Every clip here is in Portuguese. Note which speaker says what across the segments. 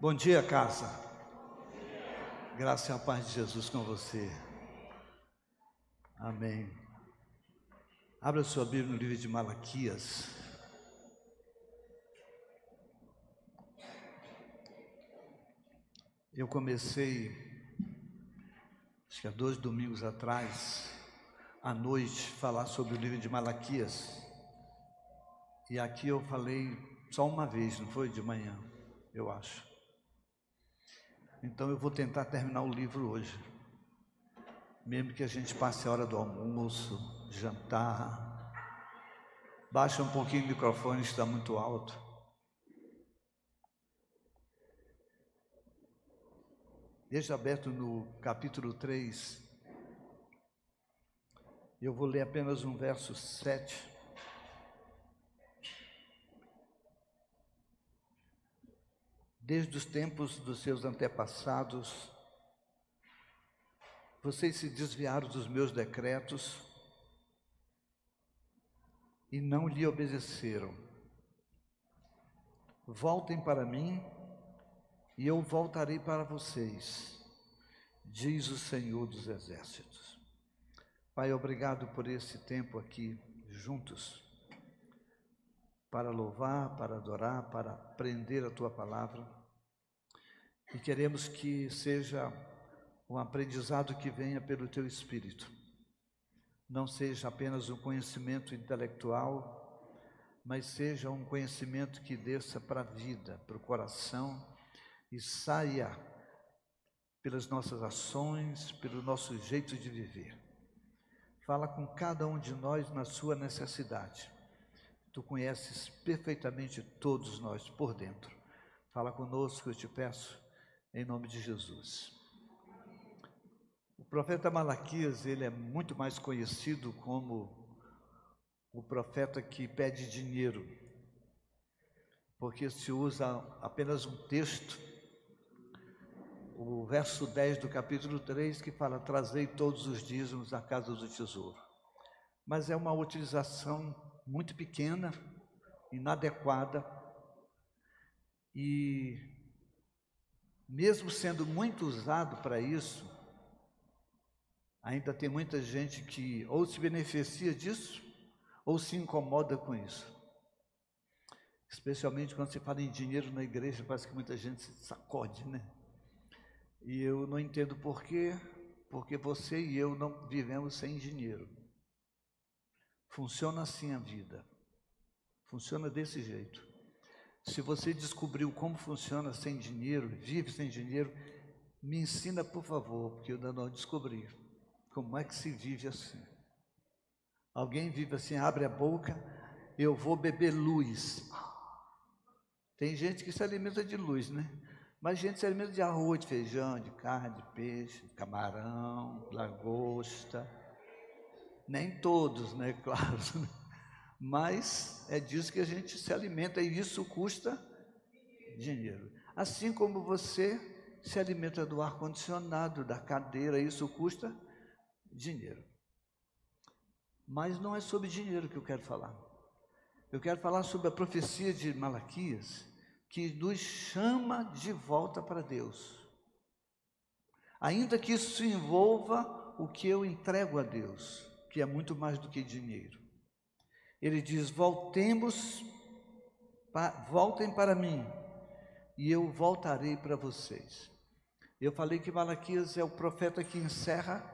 Speaker 1: Bom dia, casa. Graça e a paz de Jesus com você. Amém. Abra sua Bíblia no livro de Malaquias. Eu comecei, acho que há dois domingos atrás, à noite, falar sobre o livro de Malaquias. E aqui eu falei só uma vez, não foi? De manhã, eu acho. Então eu vou tentar terminar o livro hoje. Mesmo que a gente passe a hora do almoço, jantar. Baixa um pouquinho o microfone, está muito alto. Deixa aberto no capítulo 3. Eu vou ler apenas um verso 7. Desde os tempos dos seus antepassados, vocês se desviaram dos meus decretos e não lhe obedeceram. Voltem para mim e eu voltarei para vocês, diz o Senhor dos Exércitos. Pai, obrigado por esse tempo aqui juntos para louvar, para adorar, para aprender a tua palavra. E queremos que seja um aprendizado que venha pelo teu espírito. Não seja apenas um conhecimento intelectual, mas seja um conhecimento que desça para a vida, para o coração e saia pelas nossas ações, pelo nosso jeito de viver. Fala com cada um de nós na sua necessidade Tu conheces perfeitamente todos nós por dentro. Fala conosco, eu te peço, em nome de Jesus. O profeta Malaquias, ele é muito mais conhecido como o profeta que pede dinheiro, porque se usa apenas um texto, o verso 10 do capítulo 3, que fala: Trazei todos os dízimos à casa do tesouro. Mas é uma utilização muito pequena, inadequada, e mesmo sendo muito usado para isso, ainda tem muita gente que ou se beneficia disso ou se incomoda com isso. Especialmente quando se fala em dinheiro na igreja, parece que muita gente se sacode, né? E eu não entendo por quê, porque você e eu não vivemos sem dinheiro. Funciona assim a vida. Funciona desse jeito. Se você descobriu como funciona sem dinheiro, vive sem dinheiro, me ensina, por favor, porque eu ainda não descobri. Como é que se vive assim? Alguém vive assim, abre a boca, eu vou beber luz. Tem gente que se alimenta de luz, né? Mas gente se alimenta de arroz, de feijão, de carne, de peixe, de camarão, lagosta nem todos, né, claro. Mas é disso que a gente se alimenta e isso custa dinheiro. Assim como você se alimenta do ar-condicionado, da cadeira, isso custa dinheiro. Mas não é sobre dinheiro que eu quero falar. Eu quero falar sobre a profecia de Malaquias, que nos chama de volta para Deus. Ainda que isso envolva o que eu entrego a Deus que é muito mais do que dinheiro. Ele diz: Voltemos, voltem para mim, e eu voltarei para vocês. Eu falei que Malaquias é o profeta que encerra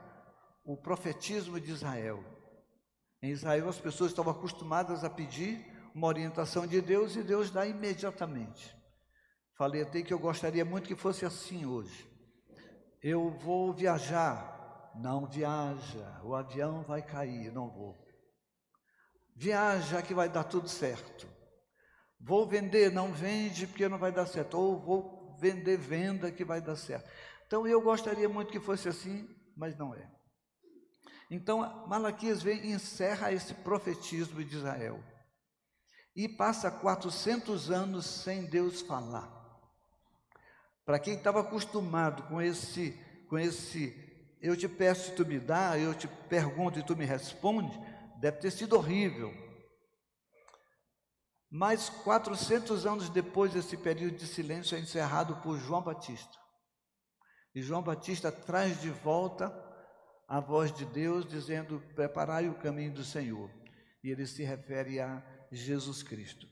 Speaker 1: o profetismo de Israel. Em Israel, as pessoas estavam acostumadas a pedir uma orientação de Deus e Deus dá imediatamente. Falei até que eu gostaria muito que fosse assim hoje. Eu vou viajar não viaja, o avião vai cair, não vou. Viaja que vai dar tudo certo. Vou vender, não vende porque não vai dar certo. Ou vou vender, venda que vai dar certo. Então eu gostaria muito que fosse assim, mas não é. Então Malaquias vem e encerra esse profetismo de Israel. E passa 400 anos sem Deus falar. Para quem estava acostumado com esse, com esse eu te peço e tu me dá, eu te pergunto e tu me responde, deve ter sido horrível. Mas 400 anos depois, esse período de silêncio é encerrado por João Batista. E João Batista traz de volta a voz de Deus dizendo: Preparai o caminho do Senhor. E ele se refere a Jesus Cristo.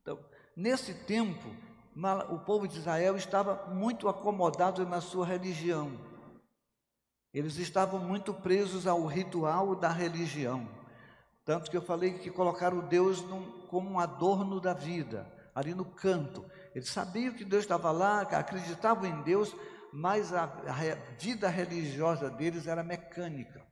Speaker 1: Então, nesse tempo, o povo de Israel estava muito acomodado na sua religião. Eles estavam muito presos ao ritual da religião. Tanto que eu falei que colocaram Deus num, como um adorno da vida, ali no canto. Eles sabiam que Deus estava lá, acreditavam em Deus, mas a, a vida religiosa deles era mecânica.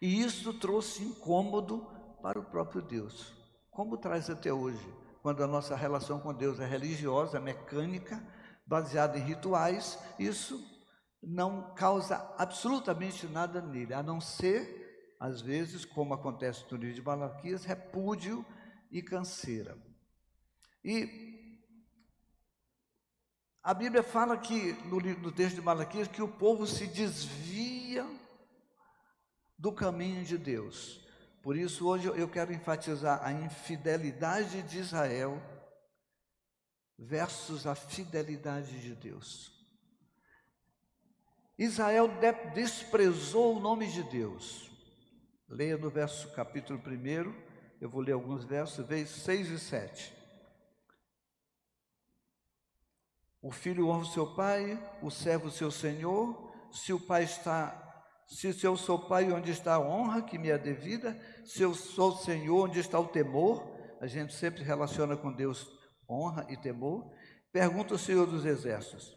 Speaker 1: E isso trouxe incômodo para o próprio Deus, como traz até hoje, quando a nossa relação com Deus é religiosa, mecânica, baseada em rituais, isso não causa absolutamente nada nele, a não ser, às vezes, como acontece no livro de Malaquias, repúdio e canseira. E a Bíblia fala que, no, no texto de Malaquias, que o povo se desvia do caminho de Deus. Por isso, hoje eu quero enfatizar a infidelidade de Israel versus a fidelidade de Deus. Israel desprezou o nome de Deus. Leia no verso capítulo 1, eu vou ler alguns versos, veja 6 e 7. O filho honra o seu pai, o servo o seu senhor. Se o pai está, se eu sou pai, onde está a honra que me é devida? Se eu sou senhor, onde está o temor? A gente sempre relaciona com Deus honra e temor. Pergunta o Senhor dos Exércitos: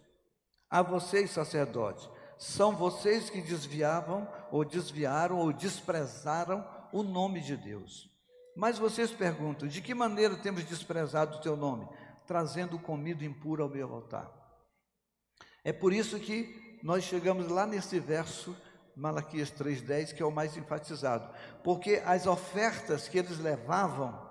Speaker 1: A vocês, sacerdotes, são vocês que desviavam, ou desviaram, ou desprezaram o nome de Deus. Mas vocês perguntam: de que maneira temos desprezado o teu nome? trazendo comida impura ao meu altar. É por isso que nós chegamos lá nesse verso, Malaquias 3,10, que é o mais enfatizado, porque as ofertas que eles levavam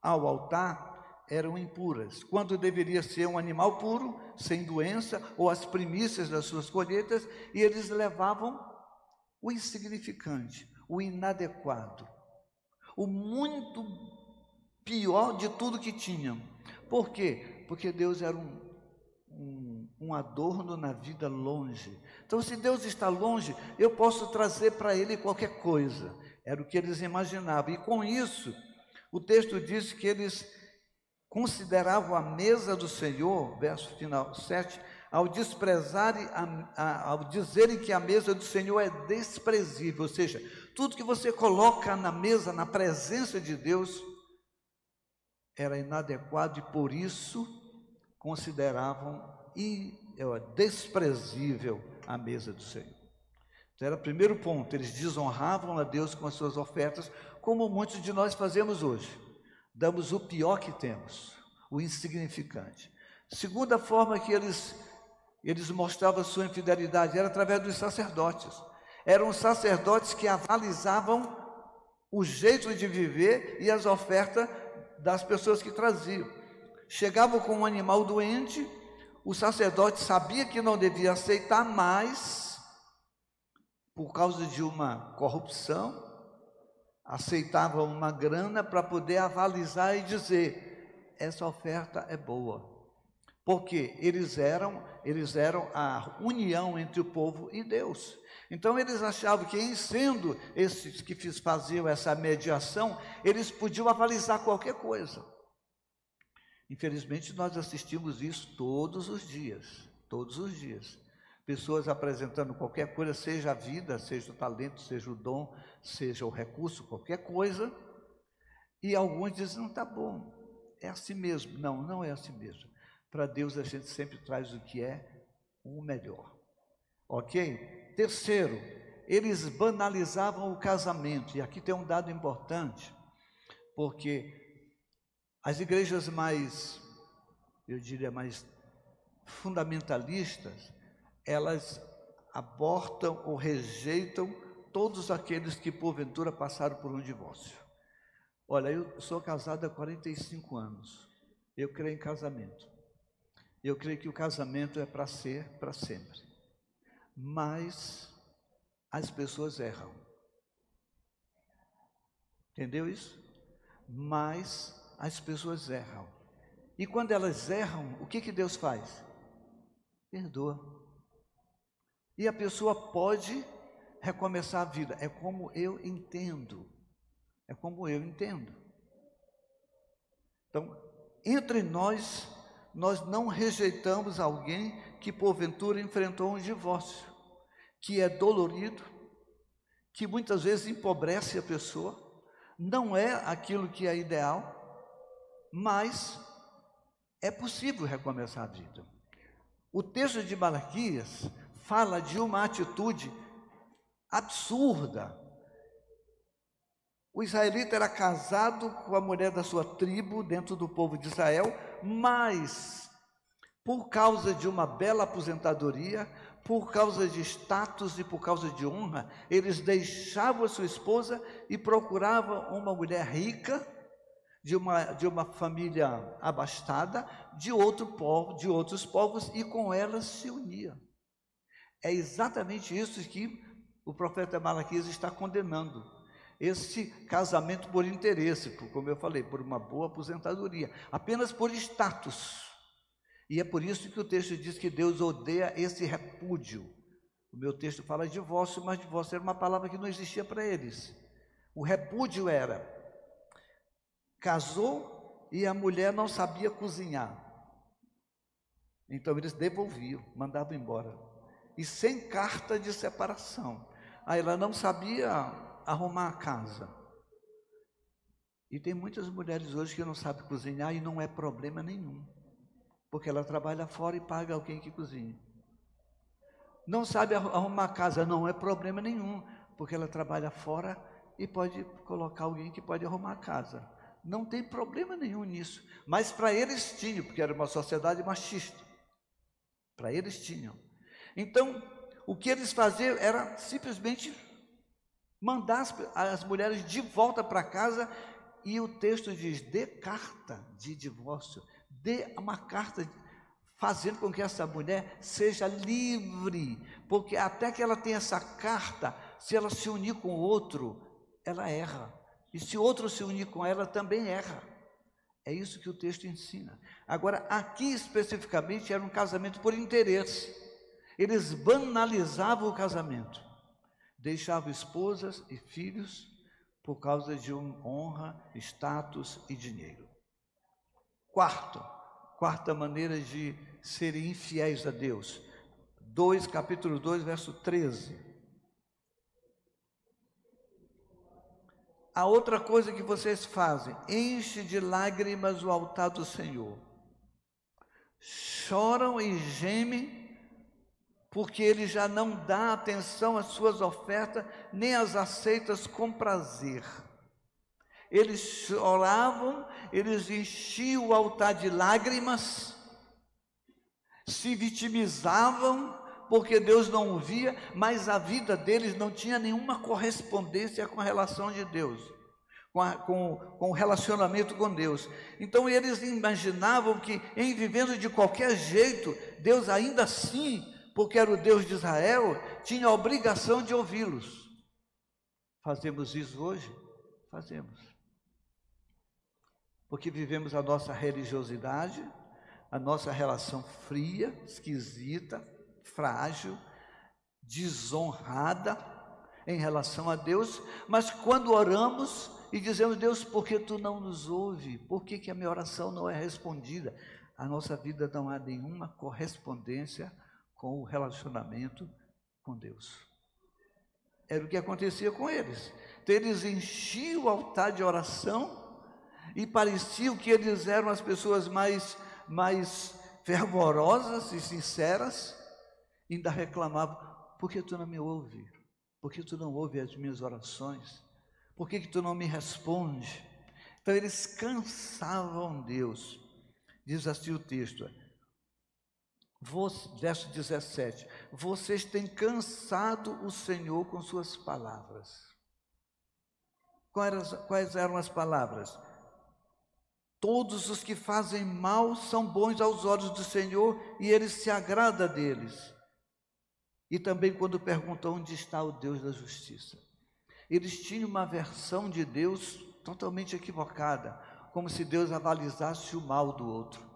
Speaker 1: ao altar eram impuras, quando deveria ser um animal puro, sem doença, ou as primícias das suas colheitas, e eles levavam o insignificante, o inadequado, o muito pior de tudo que tinham. Por quê? Porque Deus era um, um, um adorno na vida longe. Então, se Deus está longe, eu posso trazer para Ele qualquer coisa. Era o que eles imaginavam. E com isso, o texto diz que eles consideravam a mesa do Senhor, verso final 7, ao desprezarem, a, a, ao dizerem que a mesa do Senhor é desprezível, ou seja, tudo que você coloca na mesa, na presença de Deus, era inadequado e por isso consideravam desprezível a mesa do Senhor. Então, era o primeiro ponto, eles desonravam a Deus com as suas ofertas, como muitos de nós fazemos hoje. Damos o pior que temos, o insignificante. Segunda forma que eles, eles mostravam sua infidelidade era através dos sacerdotes. Eram sacerdotes que avalizavam o jeito de viver e as ofertas das pessoas que traziam. Chegavam com um animal doente, o sacerdote sabia que não devia aceitar mais, por causa de uma corrupção, aceitava uma grana para poder avalizar e dizer: essa oferta é boa. Porque eles eram, eles eram a união entre o povo e Deus. Então eles achavam que, em sendo esses que faziam essa mediação, eles podiam avalizar qualquer coisa. Infelizmente, nós assistimos isso todos os dias, todos os dias. Pessoas apresentando qualquer coisa, seja a vida, seja o talento, seja o dom, seja o recurso, qualquer coisa, e alguns dizem, não está bom, é assim mesmo. Não, não é assim mesmo. Para Deus a gente sempre traz o que é o melhor. Ok? Terceiro, eles banalizavam o casamento, e aqui tem um dado importante, porque as igrejas mais, eu diria, mais fundamentalistas, elas abortam ou rejeitam todos aqueles que porventura passaram por um divórcio. Olha, eu sou casado há 45 anos. Eu creio em casamento. Eu creio que o casamento é para ser para sempre mas as pessoas erram. Entendeu isso? Mas as pessoas erram. E quando elas erram, o que, que Deus faz? Perdoa. E a pessoa pode recomeçar a vida. É como eu entendo. É como eu entendo. Então, entre nós, nós não rejeitamos alguém que porventura enfrentou um divórcio, que é dolorido, que muitas vezes empobrece a pessoa, não é aquilo que é ideal, mas é possível recomeçar a vida. O texto de Malaquias fala de uma atitude absurda. O israelita era casado com a mulher da sua tribo, dentro do povo de Israel, mas, por causa de uma bela aposentadoria, por causa de status e por causa de honra, eles deixavam a sua esposa e procuravam uma mulher rica, de uma, de uma família abastada, de outro povo, de outros povos, e com elas se uniam. É exatamente isso que o profeta Malaquias está condenando. Esse casamento por interesse, por, como eu falei, por uma boa aposentadoria, apenas por status. E é por isso que o texto diz que Deus odeia esse repúdio. O meu texto fala divórcio, mas divórcio era uma palavra que não existia para eles. O repúdio era casou e a mulher não sabia cozinhar. Então eles devolviam, mandavam embora. E sem carta de separação. Aí ela não sabia arrumar a casa. E tem muitas mulheres hoje que não sabem cozinhar e não é problema nenhum. Porque ela trabalha fora e paga alguém que cozinhe. Não sabe arrumar a casa, não é problema nenhum. Porque ela trabalha fora e pode colocar alguém que pode arrumar a casa. Não tem problema nenhum nisso. Mas para eles tinham, porque era uma sociedade machista. Para eles tinham. Então, o que eles faziam era simplesmente mandar as, mulheres de volta para casa e o texto diz: dê carta de divórcio, dê uma carta fazendo com que essa mulher seja livre, porque até que ela tenha essa carta, se ela se unir com outro, ela erra. E se outro se unir com ela, também erra. É isso que o texto ensina. Agora, aqui especificamente era um casamento por interesse. Eles banalizavam o casamento, deixavam esposas e filhos por causa de honra, status e dinheiro. Quarto, quarta maneira de serem infiéis a Deus. 2, capítulo 2, verso 13. A outra coisa que vocês fazem, enche de lágrimas o altar do Senhor. Choram e gemem porque ele já não dá atenção às suas ofertas, nem as aceitas com prazer. Eles choravam, eles enchiam o altar de lágrimas, se vitimizavam, porque Deus não o via, mas a vida deles não tinha nenhuma correspondência com a relação de Deus, com, a, com, com o relacionamento com Deus. Então eles imaginavam que, em vivendo de qualquer jeito, Deus ainda assim porque era o Deus de Israel, tinha a obrigação de ouvi-los. Fazemos isso hoje? Fazemos. Porque vivemos a nossa religiosidade, a nossa relação fria, esquisita, frágil, desonrada em relação a Deus, mas quando oramos e dizemos, Deus, por que tu não nos ouve? Por que, que a minha oração não é respondida? A nossa vida não há nenhuma correspondência com o relacionamento com Deus. Era o que acontecia com eles. Então, eles enchiam o altar de oração e parecia que eles eram as pessoas mais, mais fervorosas e sinceras, e ainda reclamavam: por que tu não me ouve? Por que tu não ouve as minhas orações? Por que, que tu não me responde? Então eles cansavam Deus. Diz assim o texto: verso 17: Vocês têm cansado o Senhor com suas palavras. Quais, eram as palavras? Todos os que fazem mal são bons aos olhos do Senhor e ele se agrada deles. E também quando perguntam onde está o Deus da justiça. Eles tinham uma versão de Deus totalmente equivocada como se Deus avalizasse o mal do outro.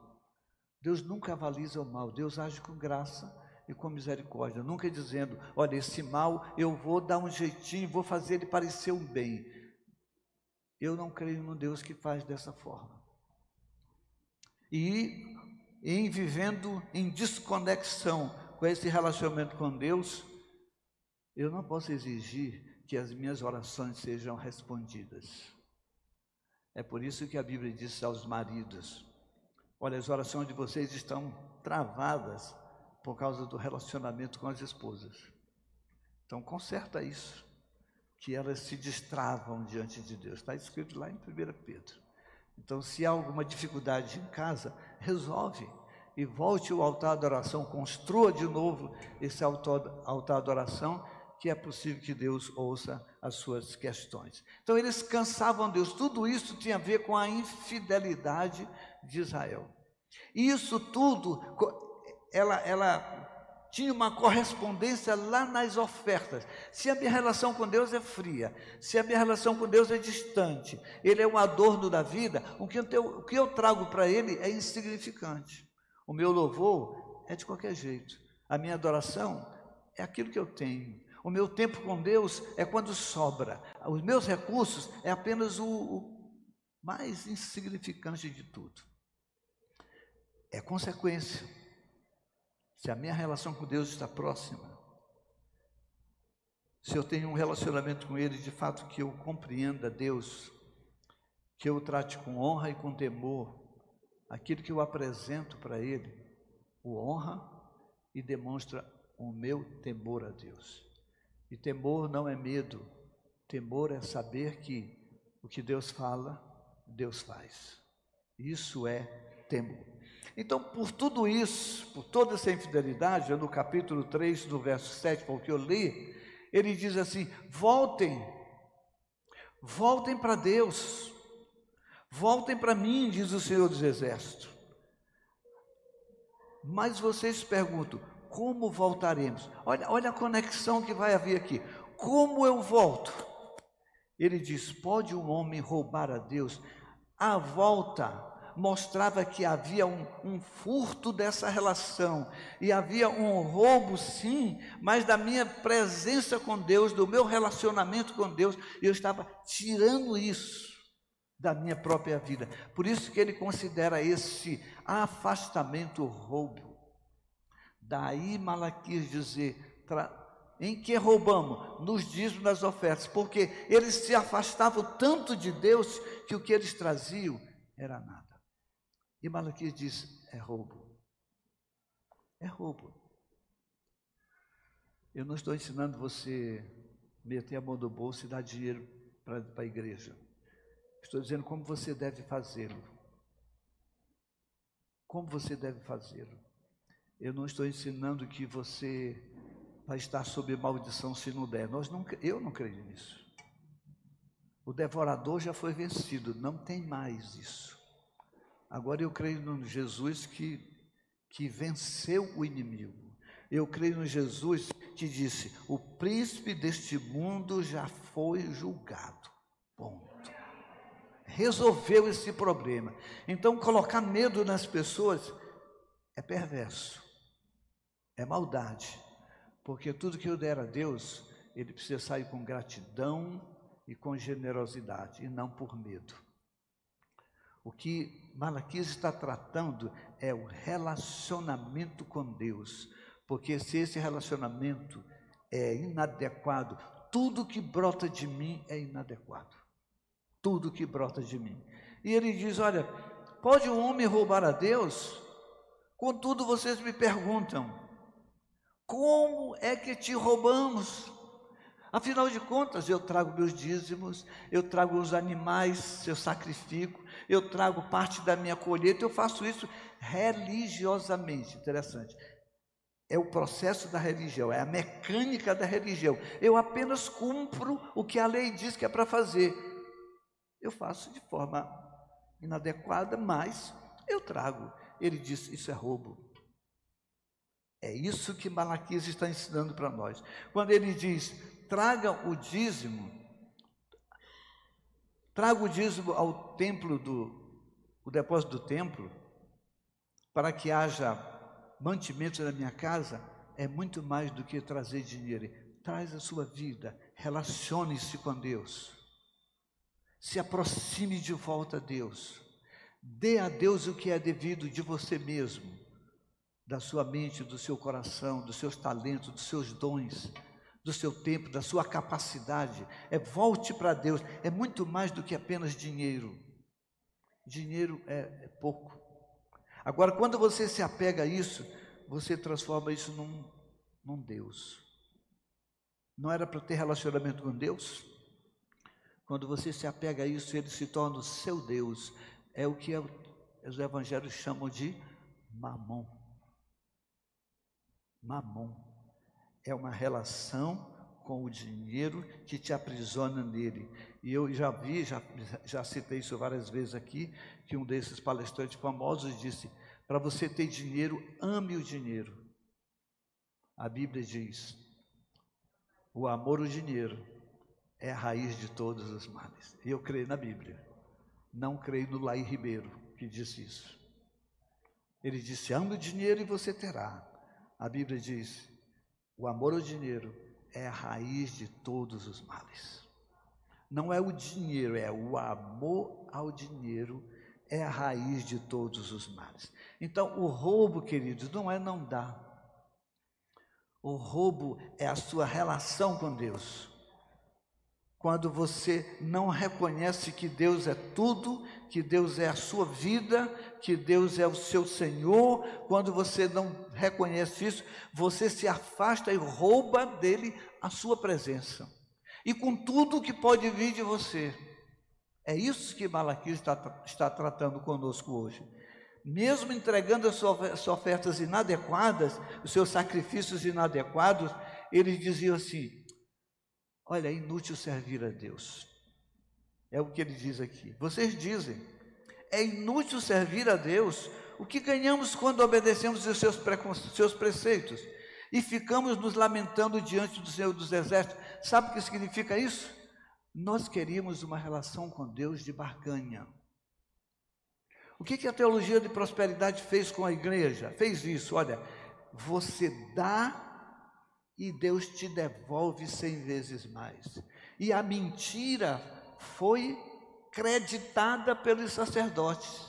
Speaker 1: Deus nunca avaliza o mal, Deus age com graça e com misericórdia, nunca dizendo: olha, esse mal eu vou dar um jeitinho, vou fazer ele parecer um bem. Eu não creio no Deus que faz dessa forma. E em vivendo em desconexão com esse relacionamento com Deus, eu não posso exigir que as minhas orações sejam respondidas. É por isso que a Bíblia diz aos maridos: olha, as orações de vocês estão travadas por causa do relacionamento com as esposas. Então, conserta isso, que elas se destravam diante de Deus. Está escrito lá em 1 Pedro. Então, se há alguma dificuldade em casa, resolve e volte ao altar de oração, construa de novo esse altar de oração, que é possível que Deus ouça as suas questões. Então, eles cansavam Deus. Tudo isso tinha a ver com a infidelidade de Israel. E isso tudo ela, ela tinha uma correspondência lá nas ofertas. Se a minha relação com Deus é fria, se a minha relação com Deus é distante, Ele é um adorno da vida, o que eu, o que eu trago para Ele é insignificante. O meu louvor é de qualquer jeito. A minha adoração é aquilo que eu tenho. O meu tempo com Deus é quando sobra. Os meus recursos é apenas o, o mais insignificante de tudo. É consequência se a minha relação com Deus está próxima, se eu tenho um relacionamento com Ele de fato que eu compreenda Deus, que eu trate com honra e com temor, aquilo que eu apresento para Ele, o honra e demonstra o meu temor a Deus. E temor não é medo, temor é saber que o que Deus fala, Deus faz. Isso é temor. Então, por tudo isso, por toda essa infidelidade, no capítulo 3, do verso 7, porque eu li, ele diz assim: voltem, voltem para Deus, voltem para mim, diz o Senhor dos Exércitos. Mas vocês perguntam: como voltaremos? Olha, olha a conexão que vai haver aqui. Como eu volto? Ele diz: pode um homem roubar a Deus? A volta mostrava que havia um, um, furto dessa relação, e havia um roubo, sim, mas da minha presença com Deus, do meu relacionamento com Deus, eu estava tirando isso da minha própria vida. Por isso que ele considera esse afastamento roubo. Daí Malaquias dizer, em que roubamos? Nos dízimos das ofertas, porque eles se afastavam tanto de Deus que o que eles traziam era nada. E Malaquias diz: é roubo. É roubo. Eu não estou ensinando você meter a mão no bolso e dar dinheiro para a igreja. Estou dizendo como você deve fazê-lo. Como você deve fazê-lo. Eu não estou ensinando que você vai estar sob maldição se não der. Nós não, eu não creio nisso. O devorador já foi vencido, não tem mais isso. Agora eu creio no Jesus que, que venceu o inimigo. Eu creio no Jesus que disse: o príncipe deste mundo já foi julgado. Ponto. Resolveu esse problema. Então, colocar medo nas pessoas é perverso, é maldade, porque tudo que eu der a Deus, ele precisa sair com gratidão e com generosidade, e não por medo. O que Malaquias está tratando é o relacionamento com Deus, porque se esse relacionamento é inadequado, tudo que brota de mim é inadequado. Tudo que brota de mim. E ele diz: Olha, pode um homem roubar a Deus? Contudo, vocês me perguntam: como é que te roubamos? Afinal de contas, eu trago meus dízimos, eu trago os animais, eu sacrifico, eu trago parte da minha colheita, eu faço isso religiosamente. Interessante. É o processo da religião, é a mecânica da religião. Eu apenas cumpro o que a lei diz que é para fazer. Eu faço de forma inadequada, mas eu trago. Ele diz: Isso é roubo. É isso que Malaquias está ensinando para nós. Quando ele diz: traga o dízimo, traga o dízimo ao templo do, o depósito do templo, para que haja mantimento na minha casa, é muito mais do que trazer dinheiro. Traz a sua vida, relacione-se com Deus, se aproxime de volta a Deus, dê a Deus o que é devido de você mesmo, da sua mente, do seu coração, dos seus talentos, dos seus dons, do seu tempo, da sua capacidade. É volte para Deus, é muito mais do que apenas dinheiro. Dinheiro é, é pouco. Agora, quando você se apega a isso, você transforma isso num, num Deus. Não era para ter relacionamento com Deus? Quando você se apega a isso, ele se torna o seu Deus. É o que os evangelhos chamam de mamon. Mamon é uma relação com o dinheiro que te aprisiona nele. E eu já vi, já, já citei isso várias vezes aqui, que um desses palestrantes famosos disse: para você ter dinheiro, ame o dinheiro. A Bíblia diz: o amor ao dinheiro é a raiz de todos os males. E eu creio na Bíblia. Não creio no Laí Ribeiro, que disse isso. Ele disse: ame o dinheiro e você terá. A Bíblia diz: o amor ao dinheiro é a raiz de todos os males. Não é o dinheiro, é o amor ao dinheiro é a raiz de todos os males. Então, o roubo, queridos, não é não dar. O roubo é a sua relação com Deus. Quando você não reconhece que Deus é tudo, que Deus é a sua vida, que Deus é o seu Senhor, quando você não reconhece isso, você se afasta e rouba dele a sua presença. E com tudo que pode vir de você. É isso que Malaquias está, está tratando conosco hoje. Mesmo entregando as suas ofertas inadequadas, os seus sacrifícios inadequados, ele dizia assim: Olha, é inútil servir a Deus. É o que ele diz aqui. Vocês dizem, é inútil servir a Deus. O que ganhamos quando obedecemos os seus, seus preceitos e ficamos nos lamentando diante do Senhor dos Exércitos? Sabe o que significa isso? Nós queríamos uma relação com Deus de barganha. O que, que a teologia de prosperidade fez com a igreja? Fez isso, olha, você dá e Deus te devolve cem vezes mais. E a mentira foi creditada pelos sacerdotes,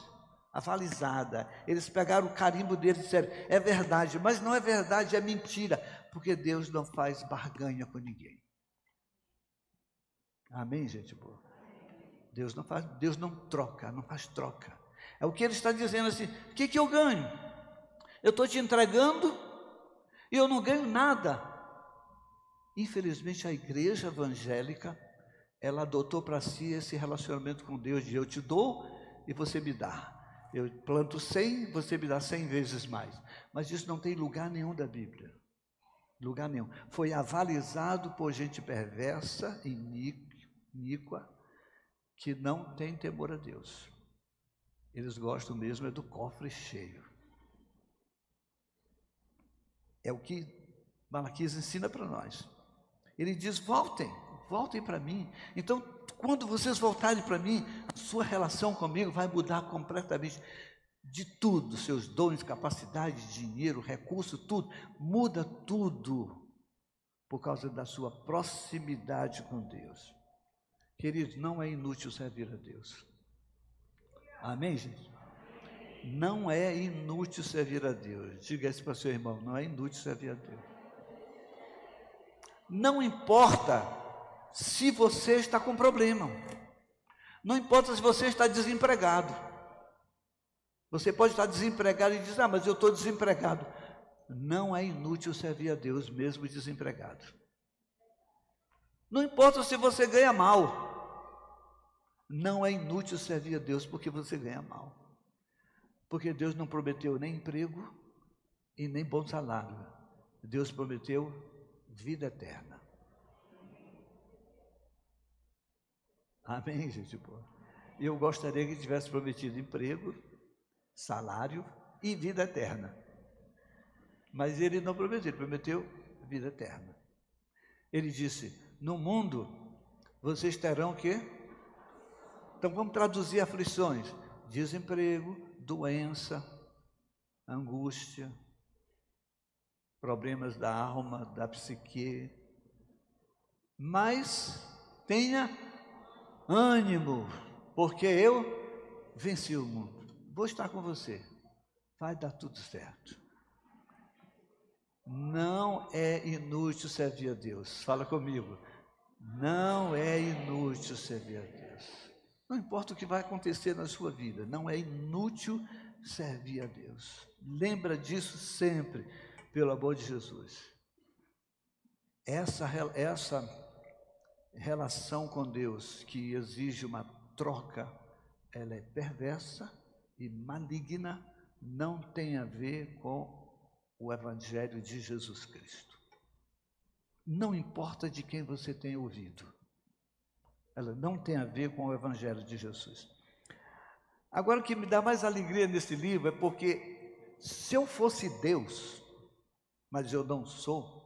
Speaker 1: avalizada. Eles pegaram o carimbo deles e disseram: é verdade, mas não é verdade, é mentira, porque Deus não faz barganha com ninguém. Amém, gente boa? Deus não faz, Deus não troca, não faz troca. É o que ele está dizendo assim: o que, que eu ganho? Eu estou te entregando e eu não ganho nada. Infelizmente, a igreja evangélica, ela adotou para si esse relacionamento com Deus de eu te dou e você me dá. Eu planto cem, você me dá cem vezes mais. Mas isso não tem lugar nenhum da Bíblia. Lugar nenhum. Foi avalizado por gente perversa, iníqua, que não tem temor a Deus. Eles gostam mesmo é do cofre cheio. É o que Malaquias ensina para nós. Ele diz: voltem, voltem para mim. Então, quando vocês voltarem para mim, a sua relação comigo vai mudar completamente. De tudo, seus dons, capacidades, dinheiro, recurso, tudo, muda tudo por causa da sua proximidade com Deus. Queridos, não é inútil servir a Deus. Amém, gente? Não é inútil servir a Deus. Diga isso para seu irmão: não é inútil servir a Deus. Não importa se você está com problema. Não importa se você está desempregado. Você pode estar desempregado e dizer: Ah, mas eu estou desempregado. Não é inútil servir a Deus mesmo desempregado. Não importa se você ganha mal. Não é inútil servir a Deus porque você ganha mal. Porque Deus não prometeu nem emprego e nem bom salário. Deus prometeu vida eterna. Amém, gente boa? Eu gostaria que tivesse prometido emprego, salário e vida eterna. Mas ele não prometeu, ele prometeu vida eterna. Ele disse: No mundo vocês terão o quê? Então vamos traduzir aflições, desemprego, doença, angústia, problemas da alma, da psique. Mas tenha ânimo, porque eu venci o mundo. Vou estar com você. Vai dar tudo certo. Não é inútil servir a Deus. Fala comigo. Não é inútil servir a Deus. Não importa o que vai acontecer na sua vida, não é inútil servir a Deus. Lembra disso sempre, pelo amor de Jesus. Essa, essa relação com Deus que exige uma troca, ela é perversa e maligna, não tem a ver com o Evangelho de Jesus Cristo. Não importa de quem você tenha ouvido, ela não tem a ver com o Evangelho de Jesus. Agora, o que me dá mais alegria nesse livro é porque, se eu fosse Deus, mas eu não sou,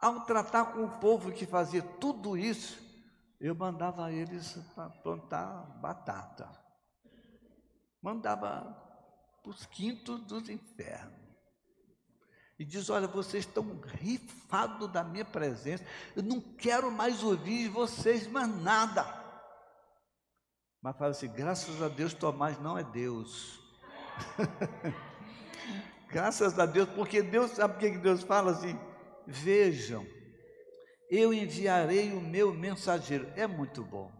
Speaker 1: ao tratar com o povo que fazia tudo isso, eu mandava eles plantar batata. Mandava para os quintos dos infernos. E diz: Olha, vocês estão rifados da minha presença, eu não quero mais ouvir vocês mais nada. Mas fala assim: graças a Deus, Tomás não é Deus. graças a Deus, porque Deus, sabe o que Deus fala assim? Vejam, eu enviarei o meu mensageiro. É muito bom.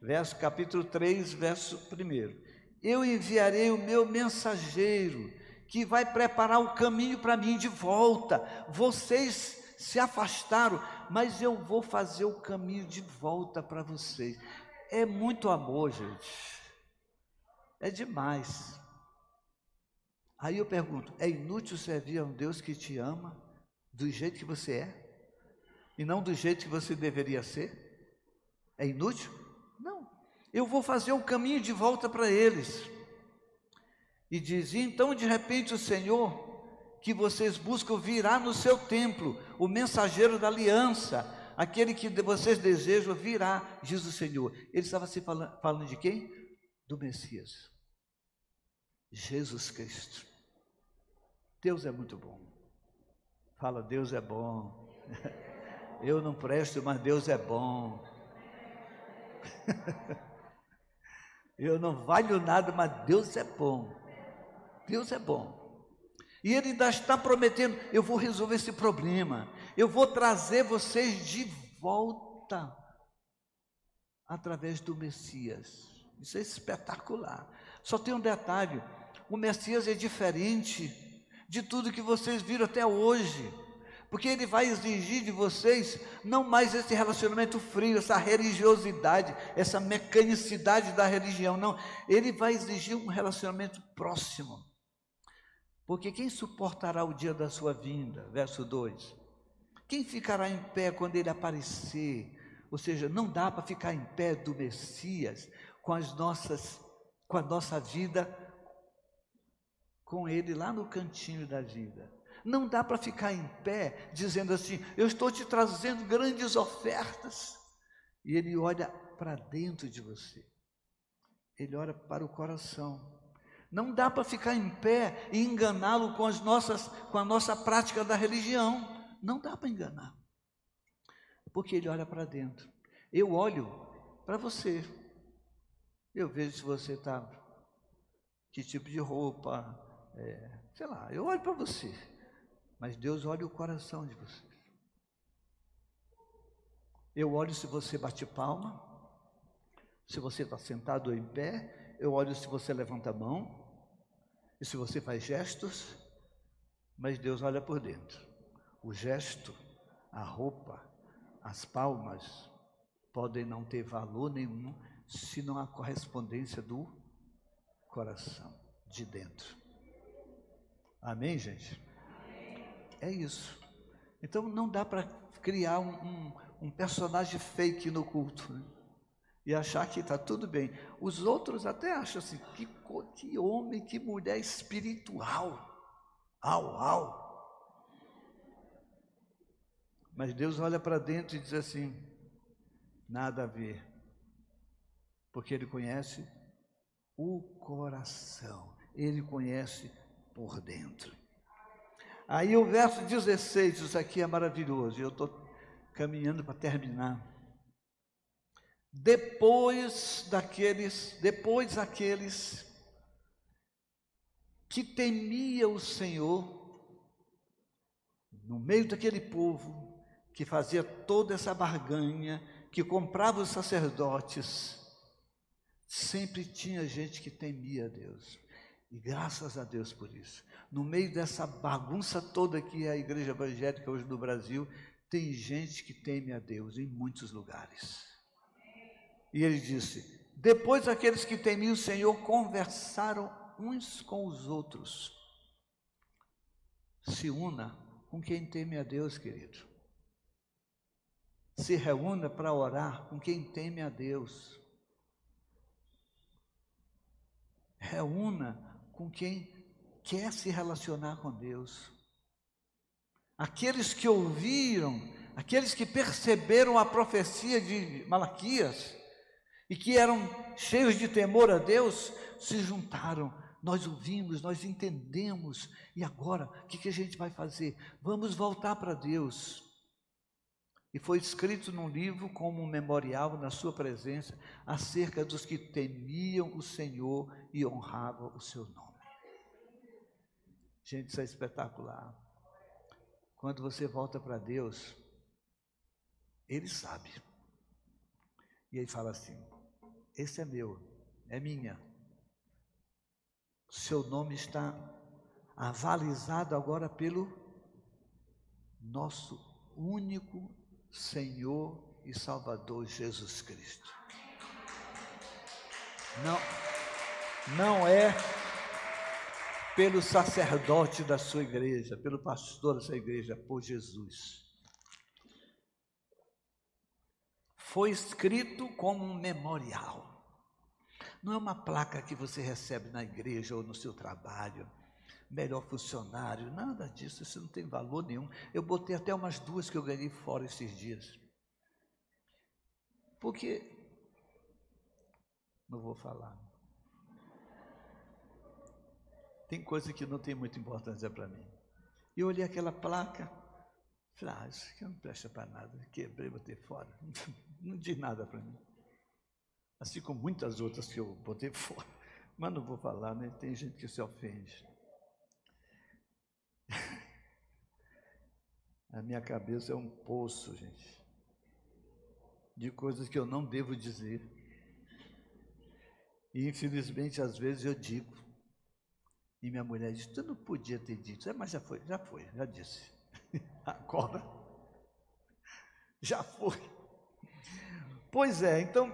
Speaker 1: Verso capítulo 3, verso 1. Eu enviarei o meu mensageiro que vai preparar o caminho para mim de volta. Vocês se afastaram, mas eu vou fazer o caminho de volta para vocês. É muito amor, gente. É demais. Aí eu pergunto: é inútil servir a um Deus que te ama do jeito que você é? E não do jeito que você deveria ser? É inútil? Não. Eu vou fazer um caminho de volta para eles. E diz: então de repente o Senhor que vocês buscam virá no seu templo, o mensageiro da aliança, aquele que vocês desejam virá, diz o Senhor. Ele estava se falando, falando de quem? Do Messias. Jesus Cristo. Deus é muito bom. Fala, Deus é bom. Eu não presto, mas Deus é bom. Eu não valho nada, mas Deus é bom. Deus é bom. E Ele ainda está prometendo: eu vou resolver esse problema, eu vou trazer vocês de volta através do Messias. Isso é espetacular. Só tem um detalhe: o Messias é diferente de tudo que vocês viram até hoje. Porque ele vai exigir de vocês não mais esse relacionamento frio, essa religiosidade, essa mecanicidade da religião, não. Ele vai exigir um relacionamento próximo. Porque quem suportará o dia da sua vinda? Verso 2. Quem ficará em pé quando ele aparecer? Ou seja, não dá para ficar em pé do Messias com as nossas com a nossa vida com ele lá no cantinho da vida. Não dá para ficar em pé dizendo assim: "Eu estou te trazendo grandes ofertas". E ele olha para dentro de você. Ele olha para o coração. Não dá para ficar em pé e enganá-lo com as nossas, com a nossa prática da religião. Não dá para enganar. Porque ele olha para dentro. Eu olho para você. Eu vejo se você está que tipo de roupa, é, sei lá, eu olho para você. Mas Deus olha o coração de você. Eu olho se você bate palma, se você está sentado ou em pé, eu olho se você levanta a mão, e se você faz gestos, mas Deus olha por dentro. O gesto, a roupa, as palmas podem não ter valor nenhum se não há correspondência do coração, de dentro. Amém, gente? É isso. Então não dá para criar um, um, um, personagem fake no culto. Né? e achar que está tudo bem. Os outros até acham assim, que, que homem, que mulher espiritual. Au, au. Mas Deus olha para dentro e diz assim: nada a ver. Porque Ele conhece o coração. Ele conhece por dentro. Aí o verso 16, isso aqui é maravilhoso, eu estou caminhando para terminar. Depois daqueles, depois aqueles que temia o Senhor, no meio daquele povo que fazia toda essa barganha, que comprava os sacerdotes, sempre tinha gente que temia a Deus. E graças a Deus por isso. No meio dessa bagunça toda que é a igreja evangélica hoje no Brasil, tem gente que teme a Deus em muitos lugares. E ele disse: Depois aqueles que temiam o Senhor conversaram uns com os outros. Se una com quem teme a Deus, querido. Se reúna para orar com quem teme a Deus. Reúna com quem quer se relacionar com Deus. Aqueles que ouviram, aqueles que perceberam a profecia de Malaquias e que eram cheios de temor a Deus, se juntaram. Nós ouvimos, nós entendemos, e agora o que, que a gente vai fazer? Vamos voltar para Deus. E foi escrito num livro como um memorial na sua presença acerca dos que temiam o Senhor e honravam o seu nome. Gente, isso é espetacular. Quando você volta para Deus, Ele sabe. E Ele fala assim: Esse é meu, é minha. Seu nome está avalizado agora pelo nosso único Senhor e Salvador Jesus Cristo. Não, não é pelo sacerdote da sua igreja, pelo pastor da sua igreja, por Jesus. Foi escrito como um memorial. Não é uma placa que você recebe na igreja ou no seu trabalho, melhor funcionário, nada disso, isso não tem valor nenhum. Eu botei até umas duas que eu ganhei fora esses dias. Porque, não vou falar. Tem coisa que não tem muita importância para mim. E eu olhei aquela placa, falei, ah, isso aqui não presta para nada, quebrei, botei fora. Não diz nada para mim. Assim como muitas outras que eu botei fora. Mas não vou falar, né? Tem gente que se ofende. A minha cabeça é um poço, gente, de coisas que eu não devo dizer. E infelizmente, às vezes eu digo. E minha mulher disse: Tu não podia ter dito. É, mas já foi, já foi, já disse. Agora, já foi. Pois é, então,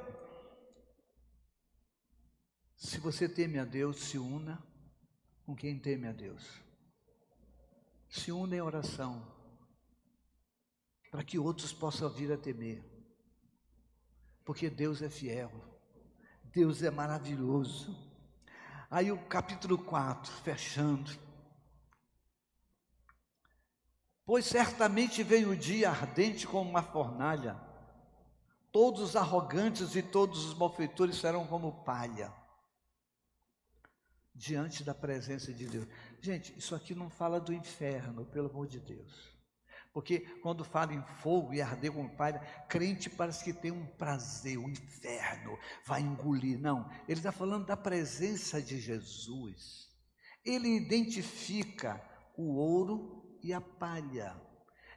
Speaker 1: se você teme a Deus, se una com quem teme a Deus. Se una em oração, para que outros possam vir a temer. Porque Deus é fiel, Deus é maravilhoso. Aí o capítulo 4, fechando. Pois certamente vem o dia ardente como uma fornalha, todos os arrogantes e todos os malfeitores serão como palha, diante da presença de Deus. Gente, isso aqui não fala do inferno, pelo amor de Deus. Porque quando fala em fogo e arder com palha, crente parece que tem um prazer, o um inferno vai engolir. Não, ele está falando da presença de Jesus. Ele identifica o ouro e a palha.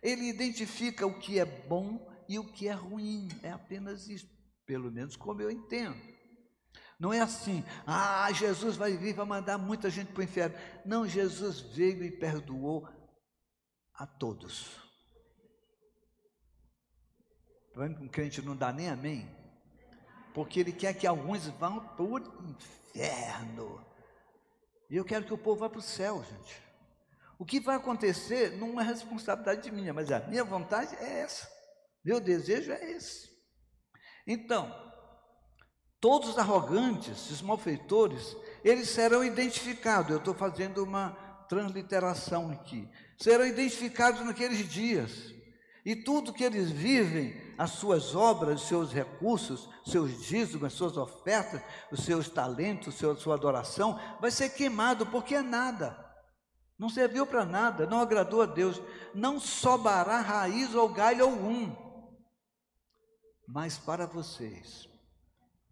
Speaker 1: Ele identifica o que é bom e o que é ruim. É apenas isso, pelo menos como eu entendo. Não é assim, ah, Jesus vai vir, vai mandar muita gente para o inferno. Não, Jesus veio e perdoou a todos. Um crente não dá nem amém, porque ele quer que alguns vão para o inferno. E eu quero que o povo vá para o céu, gente. O que vai acontecer não é responsabilidade minha, mas a minha vontade é essa. Meu desejo é esse. Então, todos os arrogantes, os malfeitores, eles serão identificados. Eu estou fazendo uma transliteração aqui. Serão identificados naqueles dias. E tudo que eles vivem, as suas obras, os seus recursos, seus dízimos, as suas ofertas, os seus talentos, a sua adoração, vai ser queimado, porque é nada. Não serviu para nada, não agradou a Deus. Não sobrará raiz ou galho algum. Mas para vocês,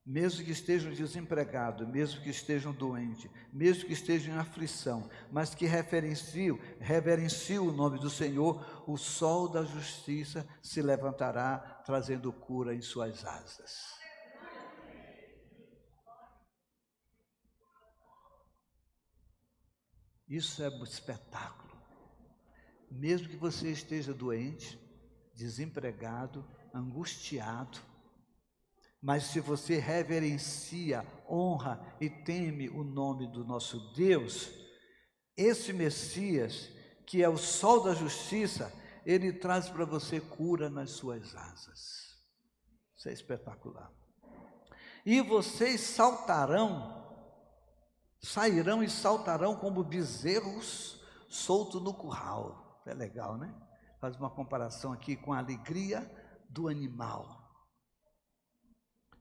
Speaker 1: mesmo que estejam desempregados, mesmo que estejam doentes, mesmo que estejam em aflição, mas que reverenciam, reverenciam o nome do Senhor, o sol da justiça se levantará, trazendo cura em suas asas. Isso é um espetáculo. Mesmo que você esteja doente, desempregado, angustiado, mas se você reverencia, honra e teme o nome do nosso Deus, esse Messias, que é o sol da justiça, ele traz para você cura nas suas asas. Isso é espetacular. E vocês saltarão, sairão e saltarão como bezerros soltos no curral. É legal, né? Faz uma comparação aqui com a alegria do animal.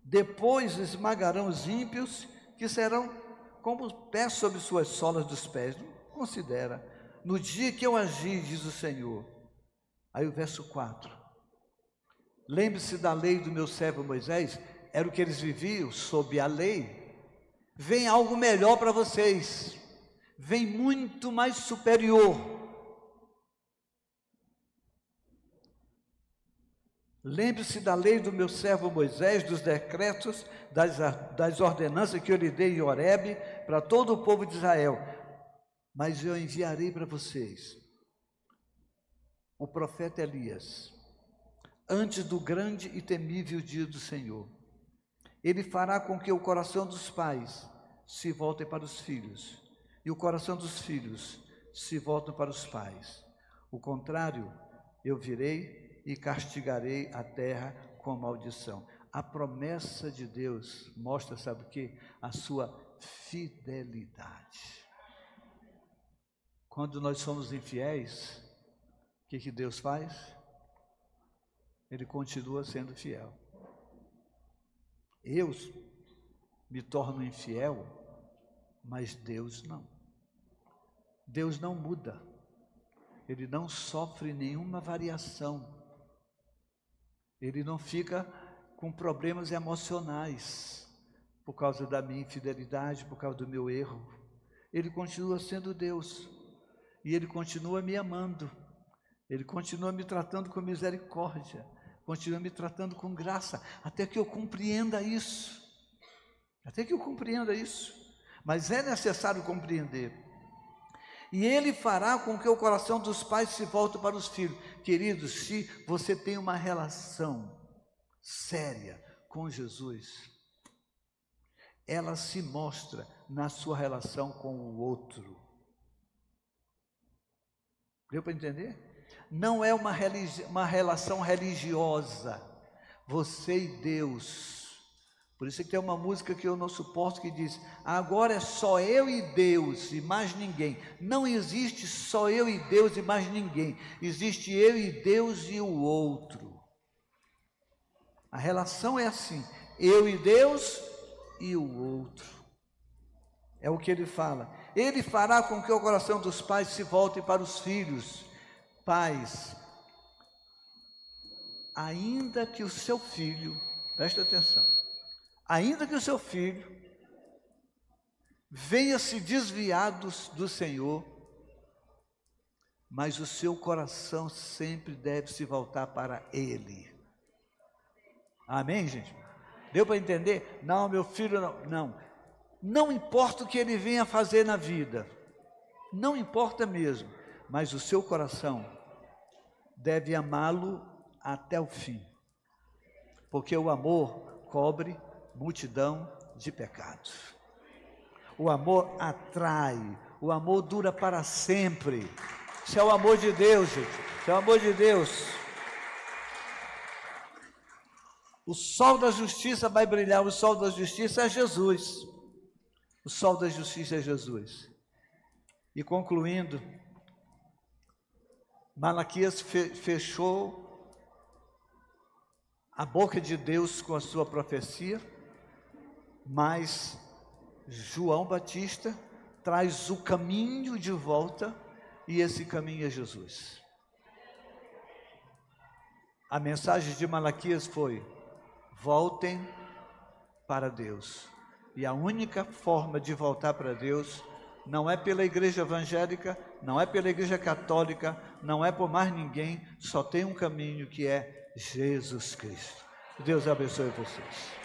Speaker 1: Depois esmagarão os ímpios, que serão como pés sobre suas solas dos pés. Não considera. No dia que eu agi, diz o Senhor. Aí o verso 4. Lembre-se da lei do meu servo Moisés, era o que eles viviam, sob a lei. Vem algo melhor para vocês, vem muito mais superior. Lembre-se da lei do meu servo Moisés, dos decretos, das, das ordenanças que eu lhe dei em Horebe para todo o povo de Israel. Mas eu enviarei para vocês o profeta Elias, antes do grande e temível dia do Senhor. Ele fará com que o coração dos pais se volte para os filhos, e o coração dos filhos se volte para os pais. O contrário, eu virei e castigarei a terra com maldição. A promessa de Deus mostra, sabe o que? A sua fidelidade. Quando nós somos infiéis, o que, que Deus faz? Ele continua sendo fiel. Eu me torno infiel, mas Deus não. Deus não muda. Ele não sofre nenhuma variação ele não fica com problemas emocionais por causa da minha infidelidade, por causa do meu erro. Ele continua sendo Deus e ele continua me amando. Ele continua me tratando com misericórdia, continua me tratando com graça, até que eu compreenda isso. Até que eu compreenda isso. Mas é necessário compreender. E ele fará com que o coração dos pais se volte para os filhos. Queridos, se você tem uma relação séria com Jesus, ela se mostra na sua relação com o outro. Deu para entender? Não é uma, uma relação religiosa. Você e Deus por isso que tem uma música que eu não suporto que diz: agora é só eu e Deus e mais ninguém. Não existe só eu e Deus e mais ninguém. Existe eu e Deus e o outro. A relação é assim: eu e Deus e o outro. É o que ele fala. Ele fará com que o coração dos pais se volte para os filhos. Pais, ainda que o seu filho, preste atenção ainda que o seu filho venha se desviar do, do Senhor, mas o seu coração sempre deve se voltar para Ele. Amém, gente? Deu para entender? Não, meu filho, não. Não, não importa o que ele venha fazer na vida, não importa mesmo, mas o seu coração deve amá-lo até o fim, porque o amor cobre multidão de pecados. O amor atrai, o amor dura para sempre. Isso é o amor de Deus, gente. Isso é o amor de Deus. O sol da justiça vai brilhar, o sol da justiça é Jesus. O sol da justiça é Jesus. E concluindo, Malaquias fechou a boca de Deus com a sua profecia, mas João Batista traz o caminho de volta e esse caminho é Jesus. A mensagem de Malaquias foi: voltem para Deus. E a única forma de voltar para Deus não é pela igreja evangélica, não é pela igreja católica, não é por mais ninguém, só tem um caminho que é Jesus Cristo. Deus abençoe vocês.